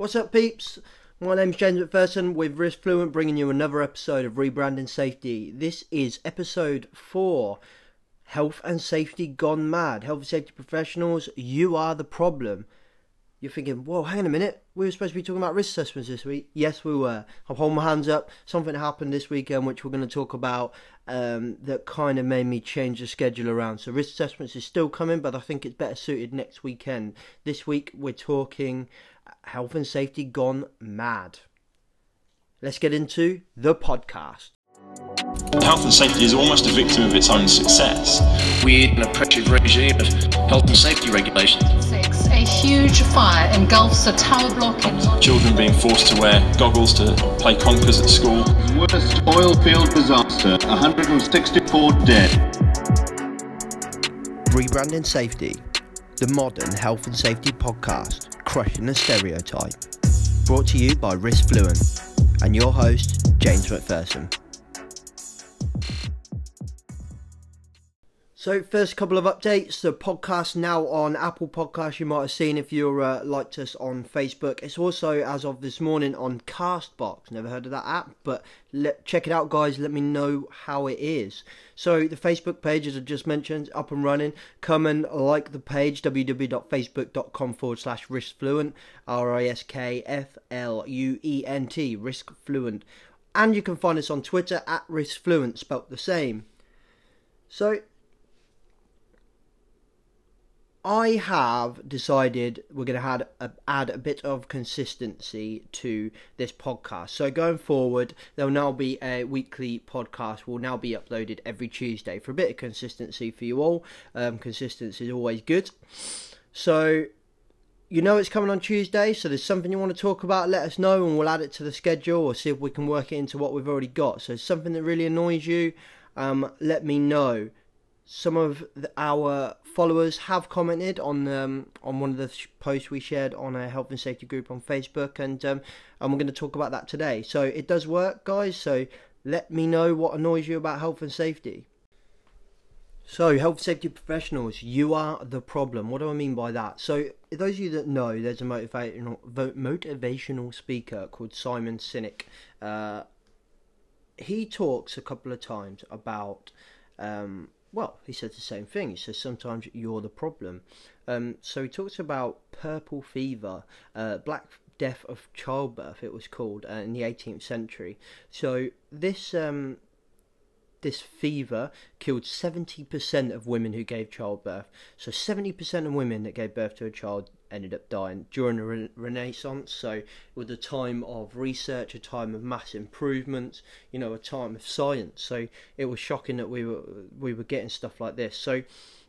What's up, peeps? My name's James McPherson with Risk Fluent, bringing you another episode of Rebranding Safety. This is episode four Health and Safety Gone Mad. Health and Safety Professionals, you are the problem. You're thinking, whoa, hang on a minute. We were supposed to be talking about risk assessments this week. Yes, we were. I'll hold my hands up. Something happened this weekend, which we're going to talk about, um, that kind of made me change the schedule around. So, risk assessments is still coming, but I think it's better suited next weekend. This week, we're talking health and safety gone mad. Let's get into the podcast. Health and safety is almost a victim of its own success. Weird and oppressive regime of health and safety regulations. Six, a huge fire engulfs a tower block in Children being forced to wear goggles to play conkers at school. Worst oil field disaster, 164 dead. Rebranding Safety, the modern health and safety podcast, crushing the stereotype. Brought to you by Risk Fluent and your host, James McPherson. So, first couple of updates. The podcast now on Apple Podcasts. You might have seen if you're uh, liked us on Facebook. It's also, as of this morning, on Castbox. Never heard of that app, but let, check it out, guys. Let me know how it is. So, the Facebook page, as I just mentioned, up and running. Come and like the page www.facebook.com forward slash riskfluent. R I S K F L U E N T, Risk Fluent. And you can find us on Twitter at riskfluent, spelt the same. So, I have decided we're going to add a, add a bit of consistency to this podcast. So going forward, there'll now be a weekly podcast. Will now be uploaded every Tuesday for a bit of consistency for you all. Um, consistency is always good. So you know it's coming on Tuesday. So there's something you want to talk about. Let us know, and we'll add it to the schedule or see if we can work it into what we've already got. So something that really annoys you, um, let me know some of the, our followers have commented on um, on one of the posts we shared on a health and safety group on Facebook, and um, and we're going to talk about that today. So it does work, guys. So let me know what annoys you about health and safety. So, health and safety professionals, you are the problem. What do I mean by that? So, those of you that know, there's a motivational motivational speaker called Simon Sinek. Uh, he talks a couple of times about um, well, he said the same thing. He says sometimes you're the problem. Um, so he talks about puerperal fever, uh, black death of childbirth. It was called uh, in the 18th century. So this um, this fever killed 70% of women who gave childbirth. So 70% of women that gave birth to a child ended up dying during the re- Renaissance. So it was a time of research, a time of mass improvement, you know, a time of science. So it was shocking that we were we were getting stuff like this. So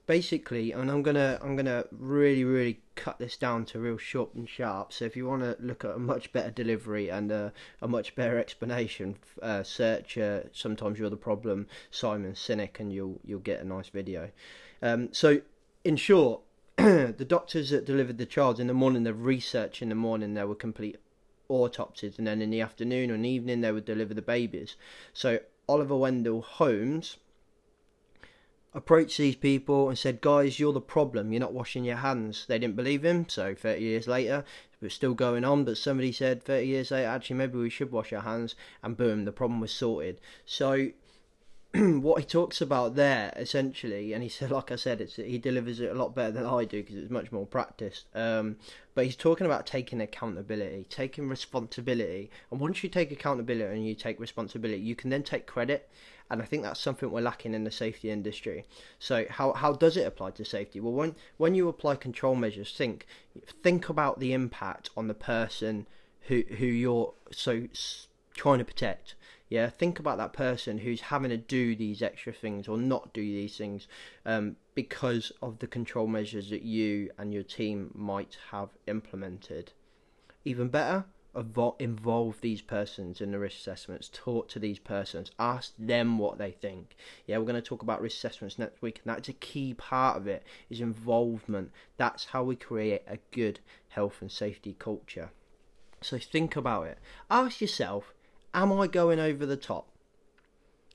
basically, and I'm gonna I'm gonna really really cut this down to real short and sharp. So if you want to look at a much better delivery and a, a much better explanation, uh, search uh, sometimes you're the problem Simon Sinek, and you'll you'll get a nice video. Um, so in short, the doctors that delivered the child in the morning, the research in the morning, they were complete autopsies, and then in the afternoon and evening they would deliver the babies. So Oliver Wendell Holmes approached these people and said, "Guys, you're the problem. You're not washing your hands." They didn't believe him. So 30 years later, it was still going on. But somebody said 30 years later, actually, maybe we should wash our hands, and boom, the problem was sorted. So what he talks about there essentially, and he said, like I said, it's he delivers it a lot better than I do because it's much more practiced. Um, but he's talking about taking accountability, taking responsibility, and once you take accountability and you take responsibility, you can then take credit. And I think that's something we're lacking in the safety industry. So how how does it apply to safety? Well, when when you apply control measures, think think about the impact on the person who who you're so trying to protect yeah, think about that person who's having to do these extra things or not do these things um, because of the control measures that you and your team might have implemented. Even better, involve these persons in the risk assessments, talk to these persons, ask them what they think. Yeah, we're going to talk about risk assessments next week, and that's a key part of it is involvement. That's how we create a good health and safety culture. So think about it. Ask yourself Am I going over the top?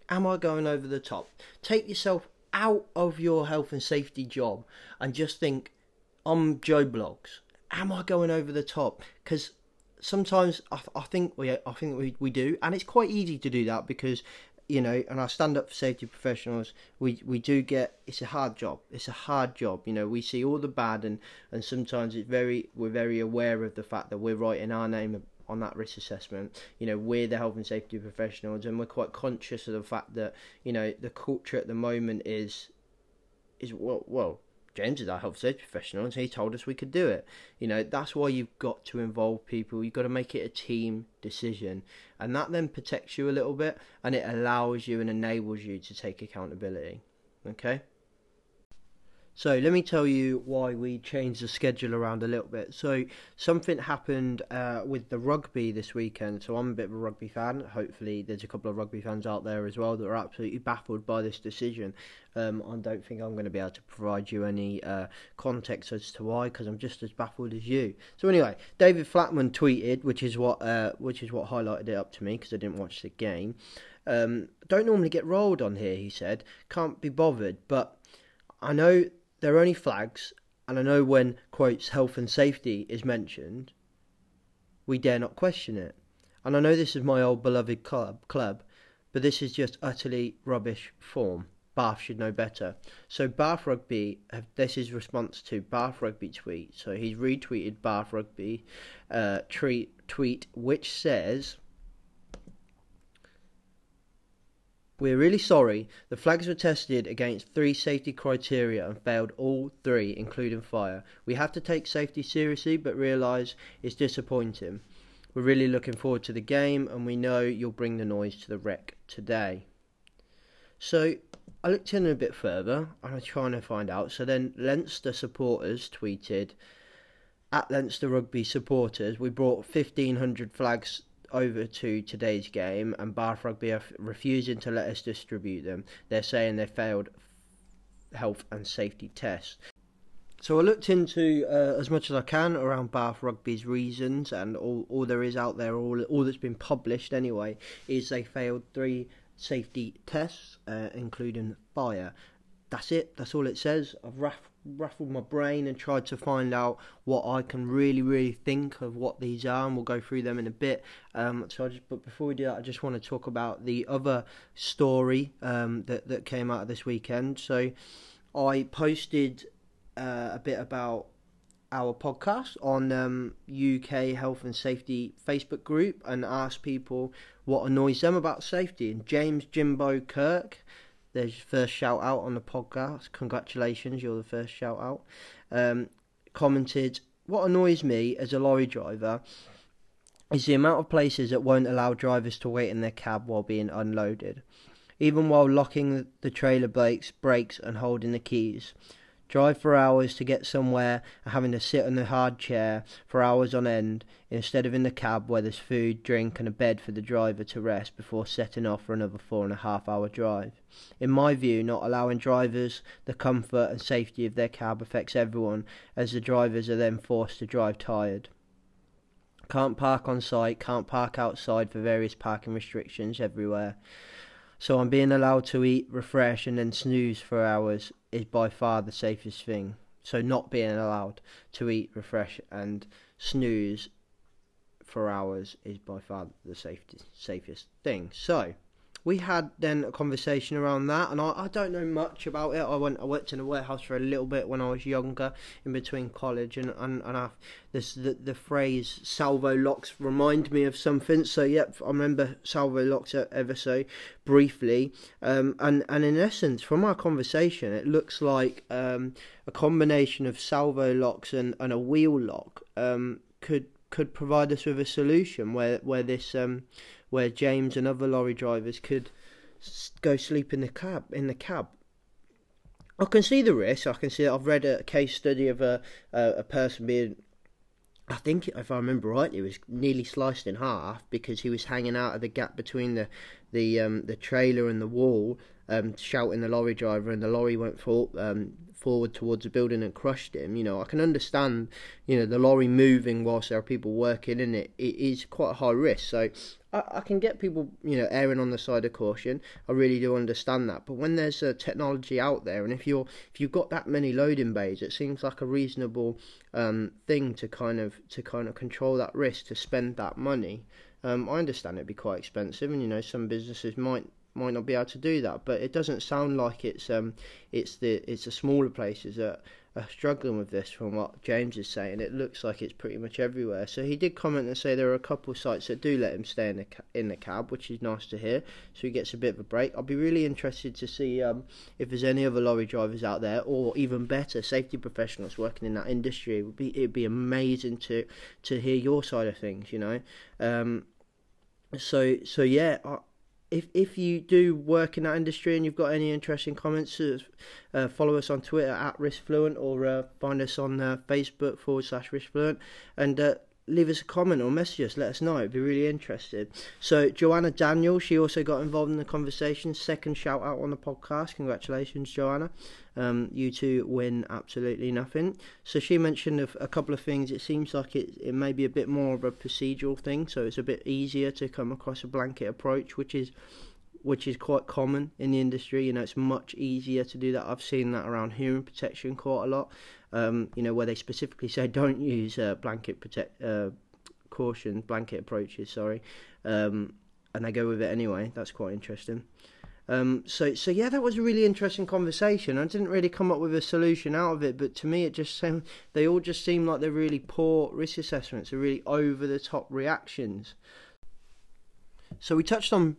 Am I going over the top? Take yourself out of your health and safety job and just think, I'm Joe Bloggs. Am I going over the top? Because sometimes I, I think we I think we, we do, and it's quite easy to do that because you know, and I stand up for safety professionals, we we do get it's a hard job. It's a hard job. You know, we see all the bad, and and sometimes it's very we're very aware of the fact that we're writing our name on that risk assessment. You know, we're the health and safety professionals, and we're quite conscious of the fact that you know the culture at the moment is is well well James is our health and safety professional, and he told us we could do it. You know, that's why you've got to involve people. You've got to make it a team decision, and that then protects you a little bit, and it allows you and enables you to take accountability. Okay. So let me tell you why we changed the schedule around a little bit. So something happened uh, with the rugby this weekend. So I'm a bit of a rugby fan. Hopefully, there's a couple of rugby fans out there as well that are absolutely baffled by this decision. Um, I don't think I'm going to be able to provide you any uh, context as to why, because I'm just as baffled as you. So anyway, David Flatman tweeted, which is what uh, which is what highlighted it up to me because I didn't watch the game. Um, don't normally get rolled on here, he said. Can't be bothered, but I know there are only flags, and I know when, quotes, health and safety is mentioned, we dare not question it. And I know this is my old beloved club, club but this is just utterly rubbish form. Bath should know better. So Bath Rugby, this is response to Bath Rugby tweet. So he's retweeted Bath Rugby uh, tweet, tweet which says, We're really sorry. The flags were tested against three safety criteria and failed all three, including fire. We have to take safety seriously, but realise it's disappointing. We're really looking forward to the game, and we know you'll bring the noise to the rec today. So I looked in a bit further and I'm trying to find out. So then Leinster supporters tweeted at Leinster Rugby supporters, we brought 1,500 flags over to today's game, and Bath Rugby are refusing to let us distribute them. They're saying they failed health and safety tests. So I looked into uh, as much as I can around Bath Rugby's reasons, and all, all there is out there, all all that's been published anyway, is they failed three safety tests, uh, including fire. That's it. That's all it says. I've raff- raffled my brain and tried to find out what I can really, really think of what these are, and we'll go through them in a bit. Um, so, just, but before we do that, I just want to talk about the other story um, that that came out of this weekend. So, I posted uh, a bit about our podcast on um, UK Health and Safety Facebook group and asked people what annoys them about safety. And James Jimbo Kirk there's your first shout out on the podcast. Congratulations, you're the first shout out. Um, commented, What annoys me as a lorry driver is the amount of places that won't allow drivers to wait in their cab while being unloaded, even while locking the trailer brakes, brakes and holding the keys drive for hours to get somewhere and having to sit in a hard chair for hours on end instead of in the cab where there's food, drink, and a bed for the driver to rest before setting off for another four and a half hour drive. In my view, not allowing drivers the comfort and safety of their cab affects everyone, as the drivers are then forced to drive tired. Can't park on site, can't park outside for various parking restrictions everywhere. So I'm being allowed to eat, refresh, and then snooze for hours is by far the safest thing. So not being allowed to eat, refresh, and snooze for hours is by far the safest safest thing. So we had then a conversation around that, and I, I don't know much about it. I went I worked in a warehouse for a little bit when I was younger, in between college, and and, and I, this the the phrase salvo locks remind me of something. So yep, I remember salvo locks ever so briefly, um, and and in essence, from our conversation, it looks like um, a combination of salvo locks and, and a wheel lock um, could could provide us with a solution where where this um, where James and other lorry drivers could go sleep in the cab in the cab. I can see the risk. I can see. I've read a case study of a a, a person being. I think, if I remember rightly, was nearly sliced in half because he was hanging out of the gap between the the um, the trailer and the wall, um, shouting the lorry driver, and the lorry went for, um, forward towards the building and crushed him. You know, I can understand, you know, the lorry moving whilst there are people working in it. It is quite a high risk. So I, I can get people, you know, erring on the side of caution. I really do understand that. But when there's uh, technology out there, and if you're if you've got that many loading bays, it seems like a reasonable um, thing to kind of to kind of control that risk to spend that money. Um, I understand it'd be quite expensive, and you know some businesses might might not be able to do that. But it doesn't sound like it's um it's the it's the smaller places that are struggling with this from what James is saying. It looks like it's pretty much everywhere. So he did comment and say there are a couple of sites that do let him stay in the in the cab, which is nice to hear. So he gets a bit of a break. I'll be really interested to see um, if there's any other lorry drivers out there, or even better, safety professionals working in that industry. It would be it'd be amazing to to hear your side of things. You know. Um, so so yeah. I, if if you do work in that industry and you've got any interesting comments, uh, follow us on Twitter at riskfluent or uh, find us on uh, Facebook forward slash riskfluent and uh, leave us a comment or message us. Let us know. It'd be really interested. So Joanna Daniel, she also got involved in the conversation. Second shout out on the podcast. Congratulations, Joanna. Um, you two win absolutely nothing. So she mentioned a, a, couple of things. It seems like it, it may be a bit more of a procedural thing, so it's a bit easier to come across a blanket approach, which is which is quite common in the industry. You know, it's much easier to do that. I've seen that around hearing protection quite a lot. Um, you know, where they specifically say don't use uh, blanket protect uh, caution, blanket approaches. Sorry, um, and they go with it anyway. That's quite interesting. Um, so, so yeah, that was a really interesting conversation. I didn't really come up with a solution out of it, but to me, it just seemed they all just seem like they're really poor risk assessments, are really over the top reactions. So we touched on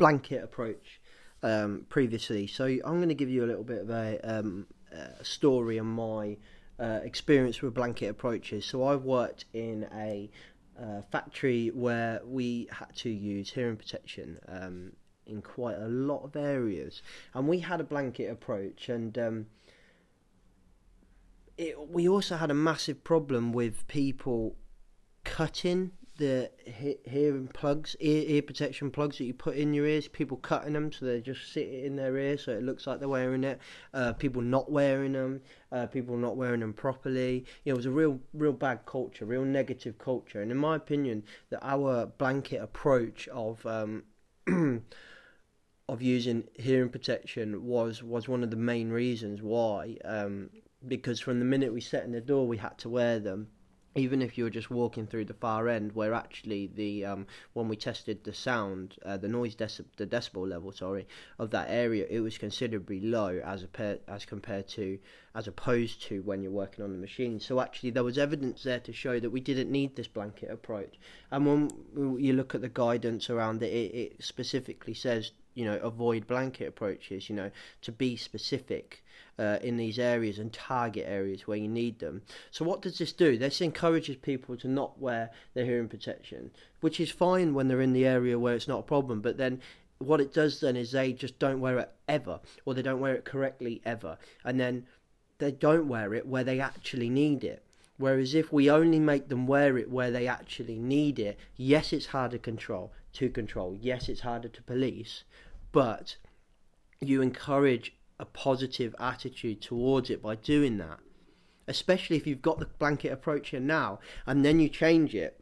blanket approach um, previously, so I'm going to give you a little bit of a, um, a story on my uh, experience with blanket approaches. So I've worked in a uh, factory where we had to use hearing protection um, in quite a lot of areas, and we had a blanket approach, and um, it, we also had a massive problem with people cutting the hearing plugs, ear, ear protection plugs that you put in your ears. People cutting them so they just sit in their ear so it looks like they're wearing it. Uh, people not wearing them. Uh, people not wearing them properly. You know, it was a real, real bad culture, real negative culture. And in my opinion, that our blanket approach of um, of using hearing protection was was one of the main reasons why. Um, because from the minute we set in the door, we had to wear them. Even if you were just walking through the far end, where actually the um, when we tested the sound, uh, the noise deci- the decibel level, sorry, of that area, it was considerably low as a as compared to as opposed to when you're working on the machine. So actually, there was evidence there to show that we didn't need this blanket approach. And when you look at the guidance around it, it, it specifically says you know avoid blanket approaches you know to be specific uh, in these areas and target areas where you need them. So what does this do? This encourages people to not wear their hearing protection which is fine when they're in the area where it's not a problem but then what it does then is they just don't wear it ever or they don't wear it correctly ever. And then they don't wear it where they actually need it. Whereas if we only make them wear it where they actually need it, yes, it's harder to control to control. Yes, it's harder to police, but you encourage a positive attitude towards it by doing that. Especially if you've got the blanket approach here now and then you change it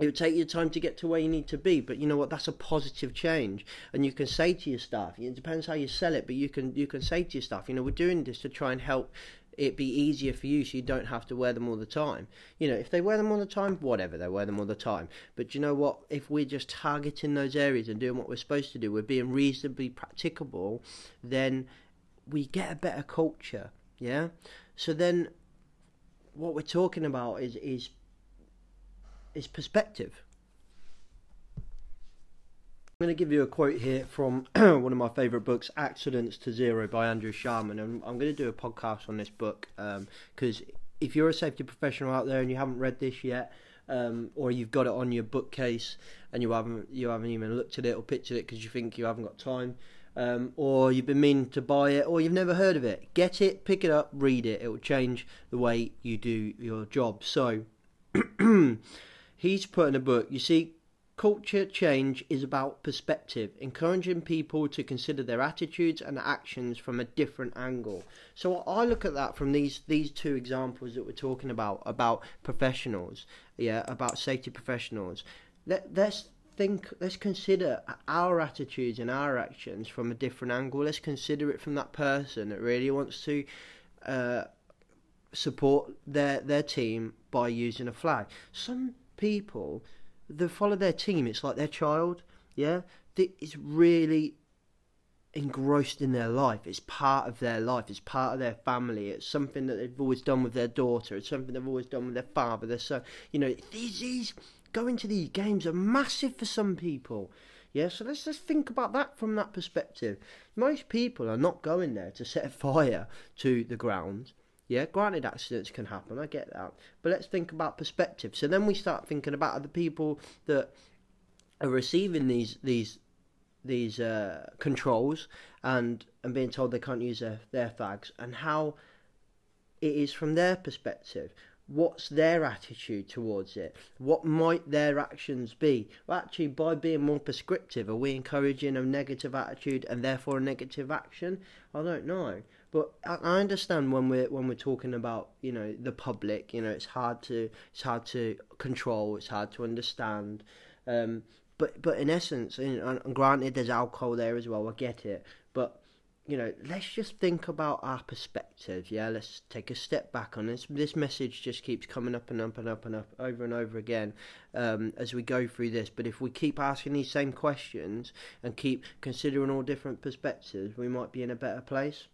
it would take you time to get to where you need to be but you know what that's a positive change and you can say to your staff it depends how you sell it but you can you can say to your staff you know we're doing this to try and help it be easier for you so you don't have to wear them all the time. You know, if they wear them all the time, whatever, they wear them all the time. But you know what? If we're just targeting those areas and doing what we're supposed to do, we're being reasonably practicable, then we get a better culture. Yeah? So then what we're talking about is is is perspective. I'm going to give you a quote here from one of my favourite books, Accidents to Zero by Andrew Sharman. And I'm going to do a podcast on this book because um, if you're a safety professional out there and you haven't read this yet, um, or you've got it on your bookcase and you haven't you haven't even looked at it or pictured it because you think you haven't got time, um, or you've been meaning to buy it, or you've never heard of it, get it, pick it up, read it. It will change the way you do your job. So he's put in a book. You see, Culture change is about perspective, encouraging people to consider their attitudes and actions from a different angle. So I look at that from these these two examples that we're talking about about professionals, yeah, about safety professionals. Let let's think let's consider our attitudes and our actions from a different angle. Let's consider it from that person that really wants to uh, support their their team by using a flag. Some people they follow their team. It's like their child. Yeah, it's really engrossed in their life. It's part of their life. It's part of their family. It's something that they've always done with their daughter. It's something they've always done with their father, their son. You know, these, these going to these games are massive for some people. Yeah, so let's just think about that from that perspective. Most people are not going there to set fire to the ground. Yeah, granted, accidents can happen, I get that. But let's think about perspective. So then we start thinking about the people that are receiving these these these uh, controls and and being told they can't use their, their flags and how it is from their perspective what's their attitude towards it? What might their actions be? Well, actually, by being more prescriptive, are we encouraging a negative attitude and therefore a negative action? I don't know. But I understand when we're when we're talking about you know the public, you know it's hard to it's hard to control, it's hard to understand. Um, but but in essence, and granted, there's alcohol there as well. I get it, but you know, let's just think about our perspective. Yeah, let's take a step back on this. This message just keeps coming up and up and up and up over and over again um, as we go through this. But if we keep asking these same questions and keep considering all different perspectives, we might be in a better place.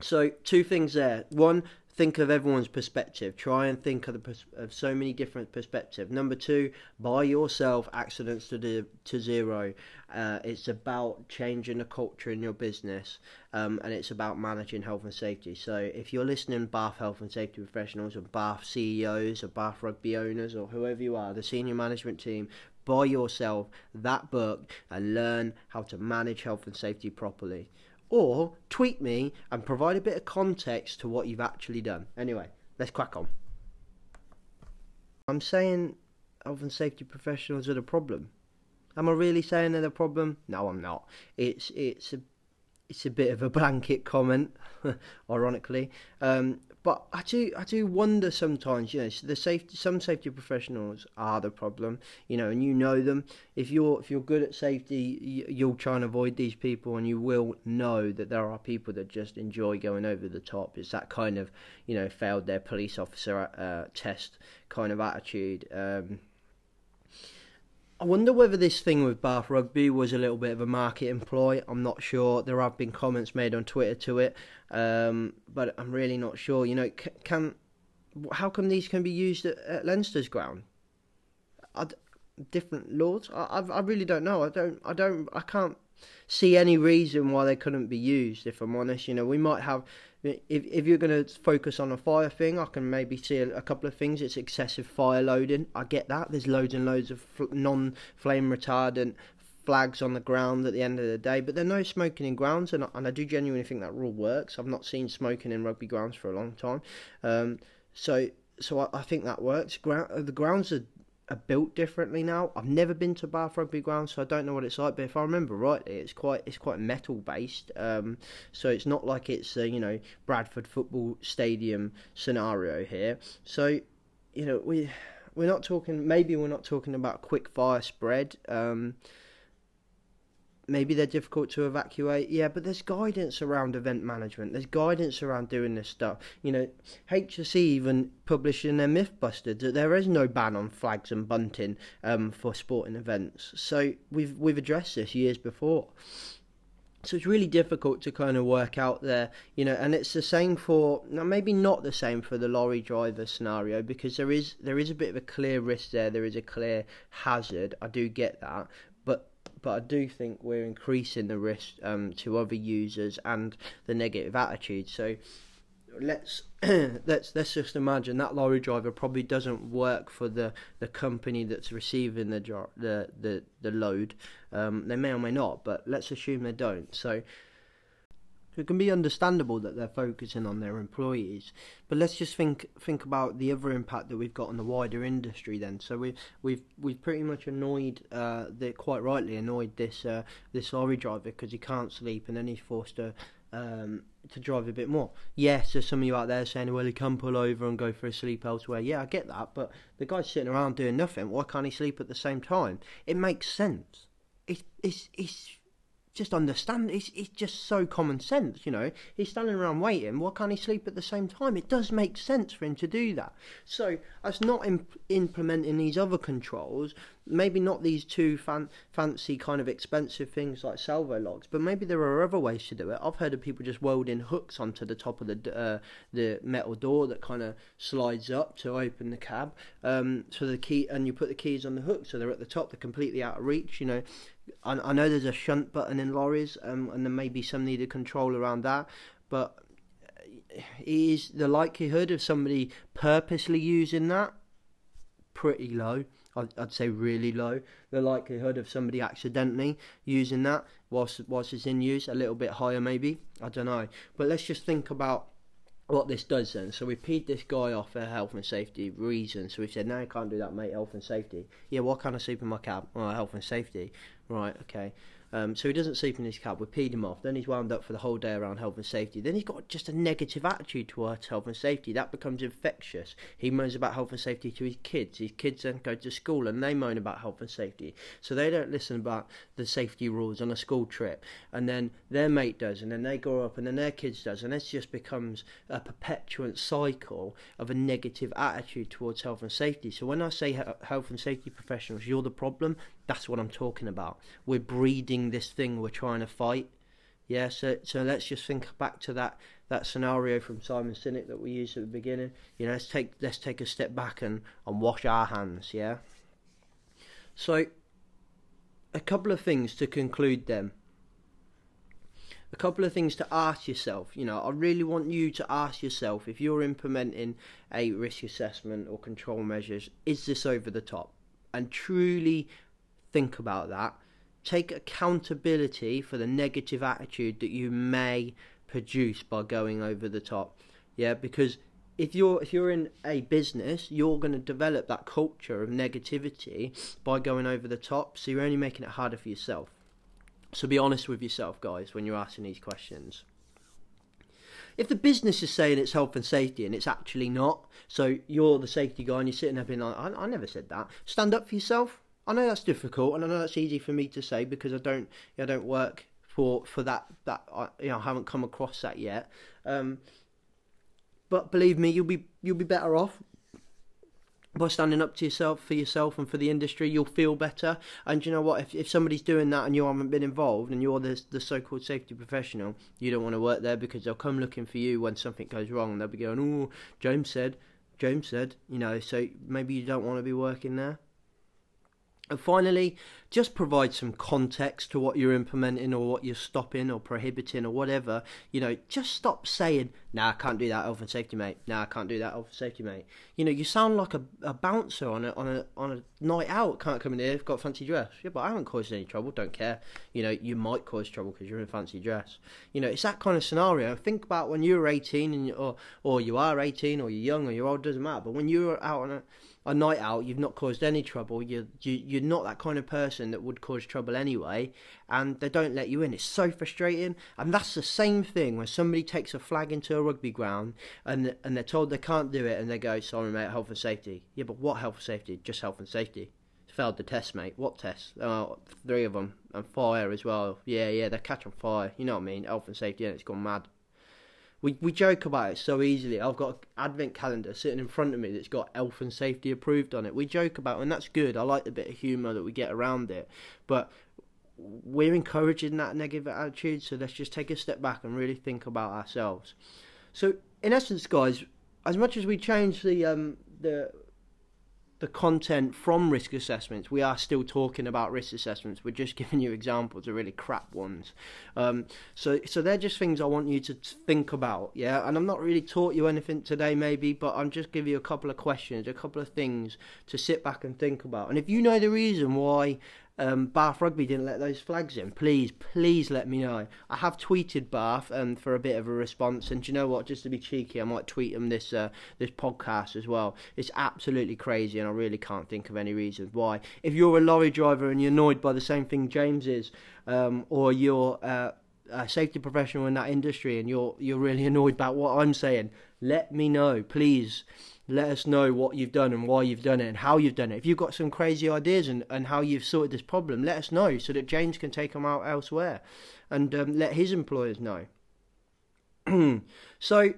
So, two things there. One, think of everyone's perspective. Try and think of, the pers- of so many different perspectives. Number two, buy yourself accidents to the, to zero. Uh, it's about changing the culture in your business, um, and it's about managing health and safety. So, if you're listening, Bath health and safety professionals, or Bath CEOs, or Bath rugby owners, or whoever you are, the senior management team, buy yourself that book and learn how to manage health and safety properly or tweet me and provide a bit of context to what you've actually done. Anyway, let's crack on. I'm saying health and safety professionals are the problem. Am I really saying they're the problem? No, I'm not. It's it's a it's a bit of a blanket comment, ironically. Um, but I do I do wonder sometimes. You know, the safety some safety professionals are the problem. You know, and you know them. If you're if you're good at safety, you'll try and avoid these people, and you will know that there are people that just enjoy going over the top. It's that kind of you know failed their police officer uh, test kind of attitude. Um, I wonder whether this thing with Bath Rugby was a little bit of a market employ. I'm not sure. There have been comments made on Twitter to it, um, but I'm really not sure. You know, can how come these can be used at, at Leinster's ground? I, different laws. I, I really don't know. I don't. I don't. I can't see any reason why they couldn't be used. If I'm honest, you know, we might have if if you're going to focus on a fire thing, I can maybe see a, a, couple of things. It's excessive fire loading. I get that. There's loads and loads of fl- non-flame retardant flags on the ground at the end of the day, but there's no smoking in grounds, and, and I do genuinely think that rule works. I've not seen smoking in rugby grounds for a long time, um, so so I, I, think that works. Ground, the grounds are are built differently now. I've never been to Bath Rugby Ground, so I don't know what it's like. But if I remember rightly, it's quite it's quite metal based. Um, so it's not like it's a, you know Bradford Football Stadium scenario here. So you know we we're not talking. Maybe we're not talking about quick fire spread. Um, maybe they're difficult to evacuate. Yeah, but there's guidance around event management. There's guidance around doing this stuff. You know, HSE even published in their Mythbusters that there is no ban on flags and bunting um, for sporting events. So we've we've addressed this years before. So it's really difficult to kind of work out there, you know, and it's the same for now maybe not the same for the lorry driver scenario because there is there is a bit of a clear risk there, there is a clear hazard. I do get that, but I do think we're increasing the risk um, to other users and the negative attitude. So let's let's let's just imagine that lorry driver probably doesn't work for the, the company that's receiving the the the, the load. Um, they may or may not, but let's assume they don't. So So it can be understandable that they're focusing on their employees, but let's just think think about the other impact that we've got on the wider industry. Then, so we we've we've pretty much annoyed, uh, the, quite rightly annoyed this uh, this lorry driver because he can't sleep, and then he's forced to um, to drive a bit more. Yes, there's some of you out there saying, well, he can pull over and go for a sleep elsewhere. Yeah, I get that, but the guy's sitting around doing nothing. Why can't he sleep at the same time? It makes sense. It's it's it's just understand. It's it's just so common sense, you know. He's standing around waiting. Why can't he sleep at the same time? It does make sense for him to do that. So us not imp- implementing these other controls, maybe not these two fan- fancy kind of expensive things like salvo locks, but maybe there are other ways to do it. I've heard of people just welding hooks onto the top of the uh, the metal door that kind of slides up to open the cab. Um, so the key and you put the keys on the hook, so they're at the top. They're completely out of reach. You know, I, I know there's a shunt button in lorries, um, and there may be some needed control around that, but is the likelihood of somebody purposely using that pretty low? I'd, I'd say really low. The likelihood of somebody accidentally using that whilst whilst it's in use a little bit higher, maybe. I don't know. But let's just think about what this does then. So we peed this guy off for health and safety reasons. So we said, no, you can't do that, mate. Health and safety. Yeah, what kind of in my cab? Oh, health and safety. Right, okay. Um, so he doesn't sleep in his cab. We peed him off. Then he's wound up for the whole day around health and safety. Then he's got just a negative attitude towards health and safety. That becomes infectious. He moans about health and safety to his kids. His kids then go to school and they moan about health and safety. So they don't listen about the safety rules on a school trip. And then their mate does. And then they grow up and then their kids does. And this just becomes a perpetuant cycle of a negative attitude towards health and safety. So when I say health and safety professionals, you're the problem, that's what I'm talking about. We're breeding this thing we're trying to fight. Yeah, so so let's just think back to that that scenario from Simon Sinek that we used at the beginning. You know, let's take let's take a step back and, and wash our hands, yeah. So a couple of things to conclude them. A couple of things to ask yourself. You know, I really want you to ask yourself if you're implementing a risk assessment or control measures, is this over the top? And truly think about that take accountability for the negative attitude that you may produce by going over the top. Yeah, because if you're if you're in a business, you're going to develop that culture of negativity by going over the top. So you're only making it harder for yourself. So be honest with yourself, guys, when you're asking these questions. If the business is saying it's health and safety and it's actually not, so you're the safety guy and you're sitting there being like, I, I never said that. Stand up for yourself. I know that's difficult, and I know that's easy for me to say because I don't, I don't work for for that that I, you know I haven't come across that yet. Um, but believe me, you'll be you'll be better off by standing up to yourself for yourself and for the industry. You'll feel better, and you know what? If if somebody's doing that and you haven't been involved, and you're the the so-called safety professional, you don't want to work there because they'll come looking for you when something goes wrong. They'll be going, "Oh, James said." James said, you know, so maybe you don't want to be working there. And finally, just provide some context to what you're implementing or what you're stopping or prohibiting or whatever. You know, just stop saying, nah, I can't do that health and safety, mate. Nah, I can't do that health and safety, mate. You know, you sound like a, a bouncer on a on a on a night out. Can't come in here, got fancy dress. Yeah, but I haven't caused any trouble. Don't care. You know, you might cause trouble because you're in fancy dress. You know, it's that kind of scenario. Think about when you were 18 and or or you are 18 or you're young or you're old. Doesn't matter. But when you're out on a a night out, you've not caused any trouble. You're you, you're not that kind of person that would cause trouble anyway, and they don't let you in. It's so frustrating, and that's the same thing when somebody takes a flag into a rugby ground and and they're told they can't do it, and they go, "Sorry, mate, health and safety." Yeah, but what health and safety? Just health and safety. Failed the test, mate. What test? Oh, three of them, and fire as well. Yeah, yeah, they catch on fire. You know what I mean? Health and safety, and it's gone mad we, we joke about it so easily. I've got an advent calendar sitting in front of me that's got health and safety approved on it. We joke about it, and that's good. I like the bit of humour that we get around it. But we're encouraging that negative attitude, so let's just take a step back and really think about ourselves. So, in essence, guys, as much as we change the um, the the content from risk assessments. We are still talking about risk assessments. We're just giving you examples of really crap ones. Um, so, so they're just things I want you to think about, yeah. And I'm not really taught you anything today, maybe, but I'm just giving you a couple of questions, a couple of things to sit back and think about. And if you know the reason why um, Bath Rugby didn't let those flags in, please, please let me know. I have tweeted Bath um, for a bit of a response, and do you know what? Just to be cheeky, I might tweet them this uh, this podcast as well. It's absolutely crazy, and I really can't think of any reason why. If you're a lorry driver and you're annoyed by the same thing James is, um, or you're uh, a safety professional in that industry and you're you're really annoyed about what I'm saying, let me know, please. Let us know what you've done and why you've done it and how you've done it. If you've got some crazy ideas and, and how you've sorted this problem, let us know so that James can take them out elsewhere and um, let his employers know. so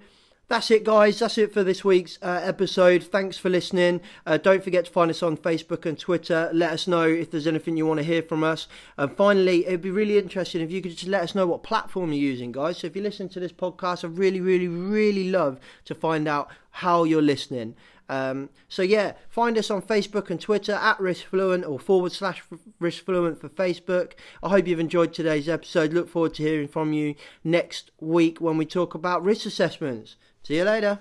that's it, guys. That's it for this week's uh, episode. Thanks for listening. Uh, don't forget to find us on Facebook and Twitter. Let us know if there's anything you want to hear from us. And finally, it'd be really interesting if you could just let us know what platform you're using, guys. So if you listen to this podcast, I'd really, really, really love to find out how you're listening. Um, so yeah, find us on Facebook and Twitter at RiskFluent or forward slash RiskFluent for Facebook. I hope you've enjoyed today's episode. Look forward to hearing from you next week when we talk about risk assessments. See you later.